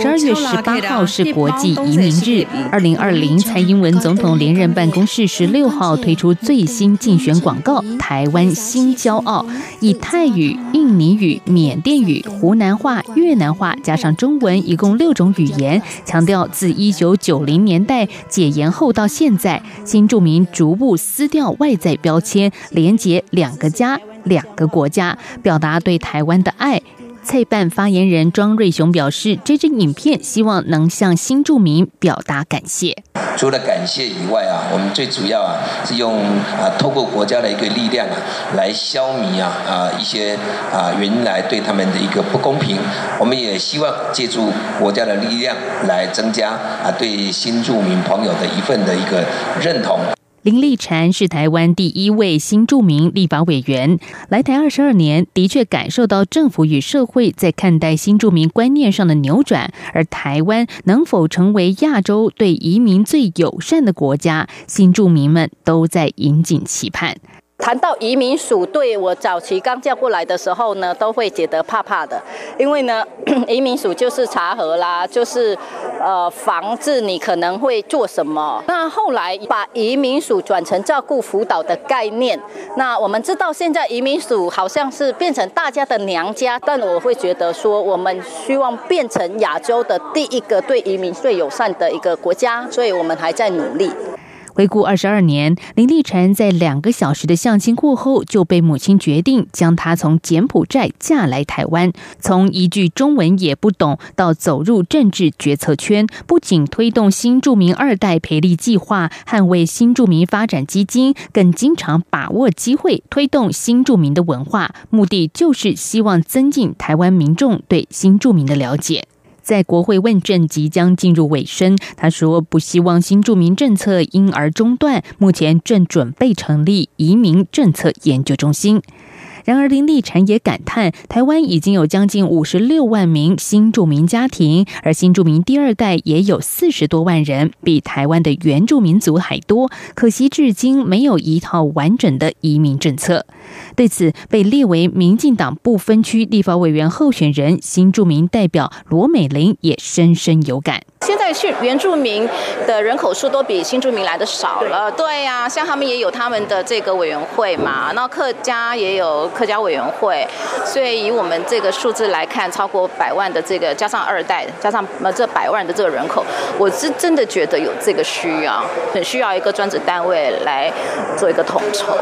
十二月十八号是国际移民日。二零二零蔡英文总统连任办公室十六号推出最新竞选广告《台湾新骄傲》，以泰语、印尼语、缅甸语、湖南话、越南话加上中文，一共六种语言，强调自一九九零年代解严后到现在，新住民逐步撕掉外在标签，连结两个家、两个国家，表达对台湾的爱。蔡办发言人庄瑞雄表示，这支影片希望能向新住民表达感谢。除了感谢以外啊，我们最主要啊是用啊透过国家的一个力量啊，来消弭啊啊一些啊原来对他们的一个不公平。我们也希望借助国家的力量来增加啊对新住民朋友的一份的一个认同。林立禅是台湾第一位新著名立法委员，来台二十二年，的确感受到政府与社会在看待新住民观念上的扭转。而台湾能否成为亚洲对移民最友善的国家，新住民们都在引颈期盼。谈到移民署，对我早期刚嫁过来的时候呢，都会觉得怕怕的，因为呢，移民署就是查核啦，就是呃防治你可能会做什么。那后来把移民署转成照顾辅导的概念，那我们知道现在移民署好像是变成大家的娘家，但我会觉得说，我们希望变成亚洲的第一个对移民最友善的一个国家，所以我们还在努力。回顾二十二年，林立晨在两个小时的相亲过后，就被母亲决定将她从柬埔寨嫁来台湾。从一句中文也不懂到走入政治决策圈，不仅推动新住民二代培力计划，捍卫新住民发展基金，更经常把握机会推动新住民的文化，目的就是希望增进台湾民众对新住民的了解。在国会问政即将进入尾声，他说不希望新住民政策因而中断，目前正准备成立移民政策研究中心。然而，林立晨也感叹，台湾已经有将近五十六万名新住民家庭，而新住民第二代也有四十多万人，比台湾的原住民族还多。可惜，至今没有一套完整的移民政策。对此，被列为民进党不分区立法委员候选人、新住民代表罗美玲也深深有感。现在去原住民的人口数都比新住民来的少了，对呀，像他们也有他们的这个委员会嘛，那客家也有客家委员会，所以以我们这个数字来看，超过百万的这个加上二代，加上呃这百万的这个人口，我是真的觉得有这个需要，很需要一个专职单位来做一个统筹。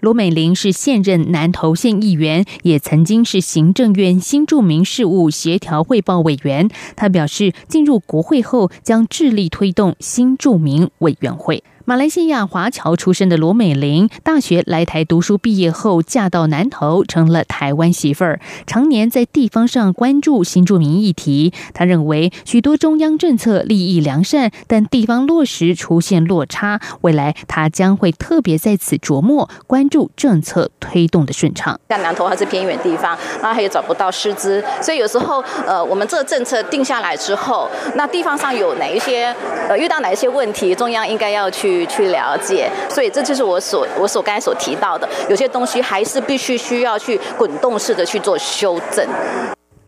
罗美玲是现任南投县议员，也曾经是行政院新住民事务协调汇报委员。他表示，进入国会后将致力推动新住民委员会。马来西亚华侨出身的罗美玲，大学来台读书，毕业后嫁到南投，成了台湾媳妇儿。常年在地方上关注新住民议题。他认为，许多中央政策利益良善，但地方落实出现落差。未来他将会特别在此琢磨，关注政策推动的顺畅。像南投还是偏远地方，那他也找不到师资，所以有时候，呃，我们这政策定下来之后，那地方上有哪一些，呃，遇到哪一些问题，中央应该要去。去了解，所以这就是我所我所刚才所提到的，有些东西还是必须需要去滚动式的去做修正。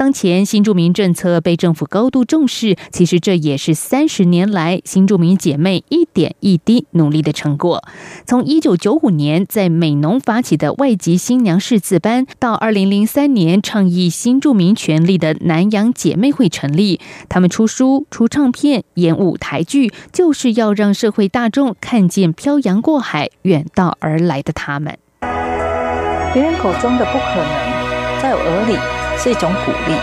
当前新住民政策被政府高度重视，其实这也是三十年来新住民姐妹一点一滴努力的成果。从一九九五年在美农发起的外籍新娘识字班，到二零零三年倡议新住民权利的南洋姐妹会成立，他们出书、出唱片、演舞台剧，就是要让社会大众看见漂洋过海远道而来的他们。别人口中的不可能，在我耳里。是一种鼓励，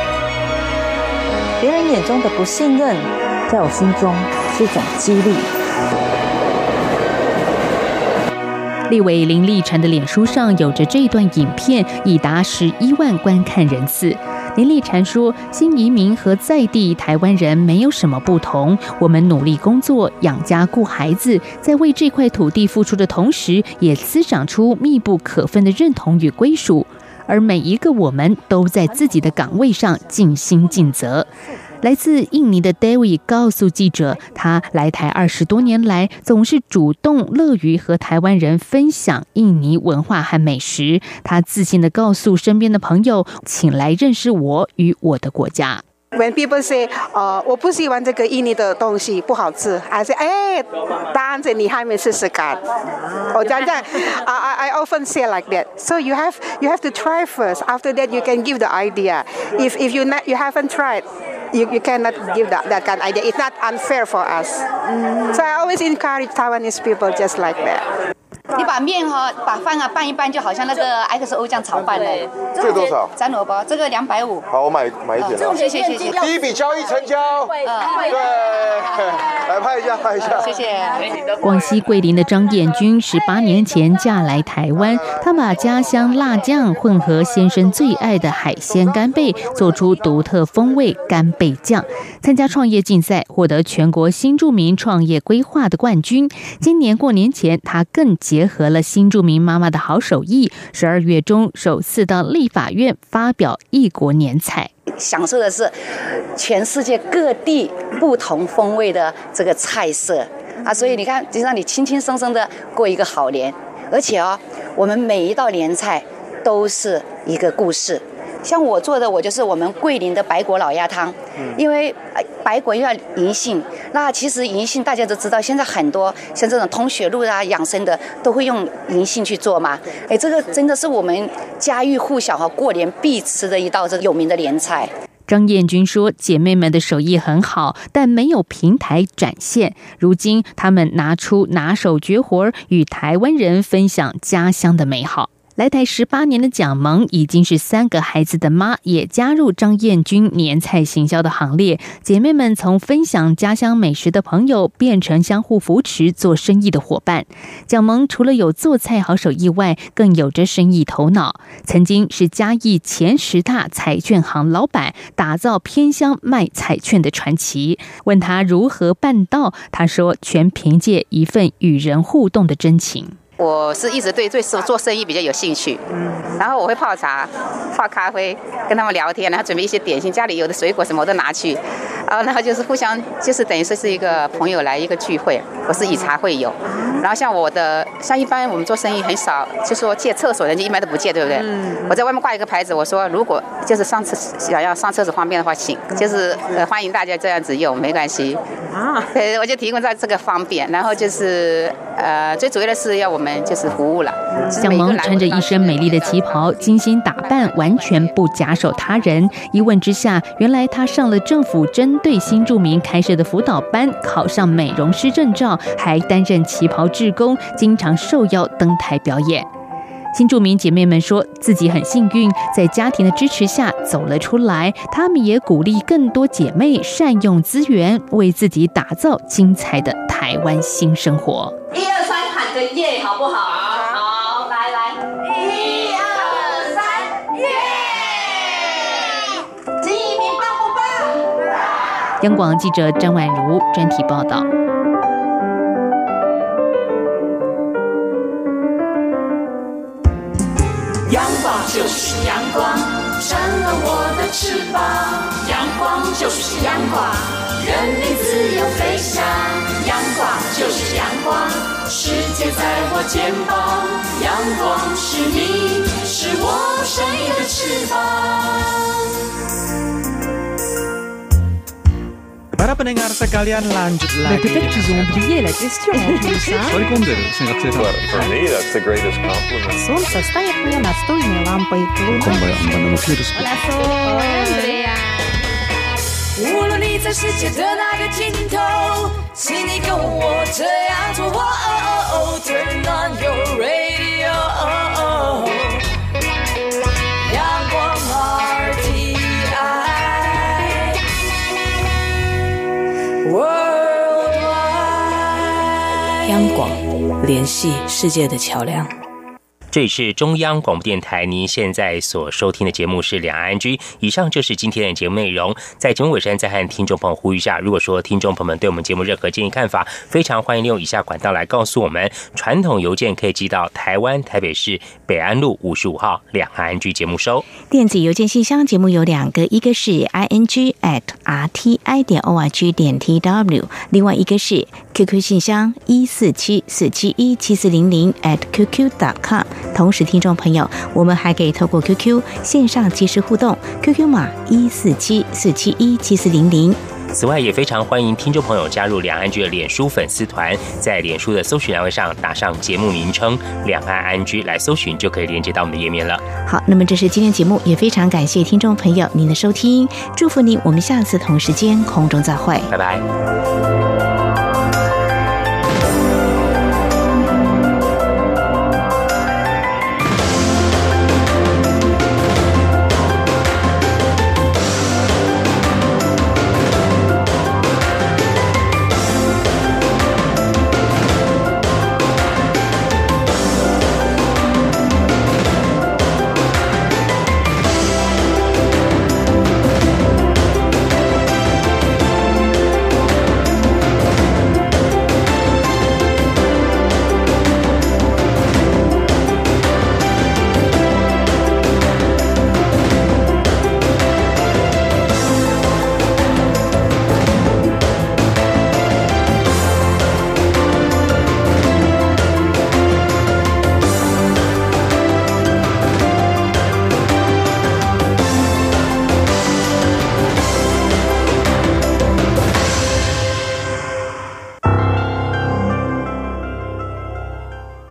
别人眼中的不信任，在我心中是一种激励。立委林立晨的脸书上有着这段影片，已达十一万观看人次。林立晨说：“新移民和在地台湾人没有什么不同，我们努力工作、养家、顾孩子，在为这块土地付出的同时，也滋长出密不可分的认同与归属。”而每一个我们都在自己的岗位上尽心尽责。来自印尼的 David 告诉记者，他来台二十多年来，总是主动乐于和台湾人分享印尼文化和美食。他自信地告诉身边的朋友：“请来认识我与我的国家。” When people say，呃，我不喜欢这个印尼的东西不好吃，I say，哎，当然你还没试试看。我讲讲，I I often say like that. So you have you have to try first. After that, you can give the idea. If if you not you haven't tried, you you cannot give that that kind of idea. It's not unfair for us. So I always encourage Taiwanese people just like that. 你把面哈，把饭啊拌一拌，就好像那个 XO 酱炒饭嘞。这个多少？粘萝卜，这个两百五。好，我买买一点。谢谢谢谢。第一笔交易成交。对，来拍一下，拍一下。谢谢。广西桂林的张艳军十八年前嫁来台湾，她把家乡辣酱混合先生最爱的海鲜干贝，做出独特风味干贝酱。参加创业竞赛，获得全国新著名创业规划的冠军。今年过年前，她更结结合了新著名妈妈的好手艺，十二月中首次到立法院发表异国年菜，享受的是全世界各地不同风味的这个菜色啊！所以你看，就让你轻轻松松的过一个好年。而且哦，我们每一道年菜都是一个故事。像我做的，我就是我们桂林的白果老鸭汤，因为白果又要银杏，那其实银杏大家都知道，现在很多像这种通血路啊、养生的都会用银杏去做嘛。哎，这个真的是我们家喻户晓和，过年必吃的一道这个有名的年菜。张艳君说：“姐妹们的手艺很好，但没有平台展现。如今，她们拿出拿手绝活，与台湾人分享家乡的美好。”来台十八年的蒋萌已经是三个孩子的妈，也加入张燕君年菜行销的行列。姐妹们从分享家乡美食的朋友，变成相互扶持做生意的伙伴。蒋萌除了有做菜好手艺外，更有着生意头脑。曾经是嘉义前十大彩券行老板，打造偏乡卖彩券的传奇。问他如何办到，他说全凭借一份与人互动的真情。我是一直对对做做生意比较有兴趣，嗯，然后我会泡茶、泡咖啡，跟他们聊天，然后准备一些点心，家里有的水果什么我都拿去，啊，然后就是互相就是等于说是一个朋友来一个聚会，我是以茶会友，然后像我的像一般我们做生意很少，就说借厕所人家一般都不借，对不对？嗯，我在外面挂一个牌子，我说如果就是上厕想要上厕所方便的话，请。就是呃欢迎大家这样子用，没关系，啊，对，我就提供在这个方便，然后就是呃最主要的是要我们。就是服务了。小萌穿着一身美丽的旗袍，精心打扮，完全不假手他人。一问之下，原来她上了政府针对新住民开设的辅导班，考上美容师证照，还担任旗袍志工，经常受邀登台表演。新住民姐妹们说自己很幸运，在家庭的支持下走了出来。她们也鼓励更多姐妹善用资源，为自己打造精彩的台湾新生活。一二三。喊个耶，央广记者张婉如专题报道。阳光就是阳光，成了我的翅膀。阳光就是阳光，任你自由飞翔。阳光就是阳光。世界在我肩膀，阳光是你，是我生命的翅膀。Para pendengar sekalian lanjut lagi. Peut-être qu'ils ont oublié la question en plus, hein? For me, that's the greatest compliment. Солнце стоит мне настольной лампой. Hola, Sol. Andrea. 无论你在世界的哪个尽头，请你跟我这样做。Turn on your radio， Worldwide，央广联系世界的桥梁。这里是中央广播电台，您现在所收听的节目是《两岸居》。以上就是今天的节目内容。在节目尾声，再和听众朋友呼吁一下：如果说听众朋友们对我们节目任何建议看法，非常欢迎利用以下管道来告诉我们。传统邮件可以寄到台湾台北市北安路五十五号《两岸居》节目收。电子邮件信箱节目有两个，一个是 i n g at r t i 点 o r g 点 t w，另外一个是 QQ 信箱一四七四七一七四零零 at qq dot com。同时，听众朋友，我们还可以透过 QQ 线上即时互动，QQ 码一四七四七一七四零零。此外，也非常欢迎听众朋友加入两岸居的脸书粉丝团，在脸书的搜寻栏位上打上节目名称“两岸安居”来搜寻，就可以连接到我们的页面了。好，那么这是今天节目，也非常感谢听众朋友您的收听，祝福您，我们下次同时间空中再会，拜拜。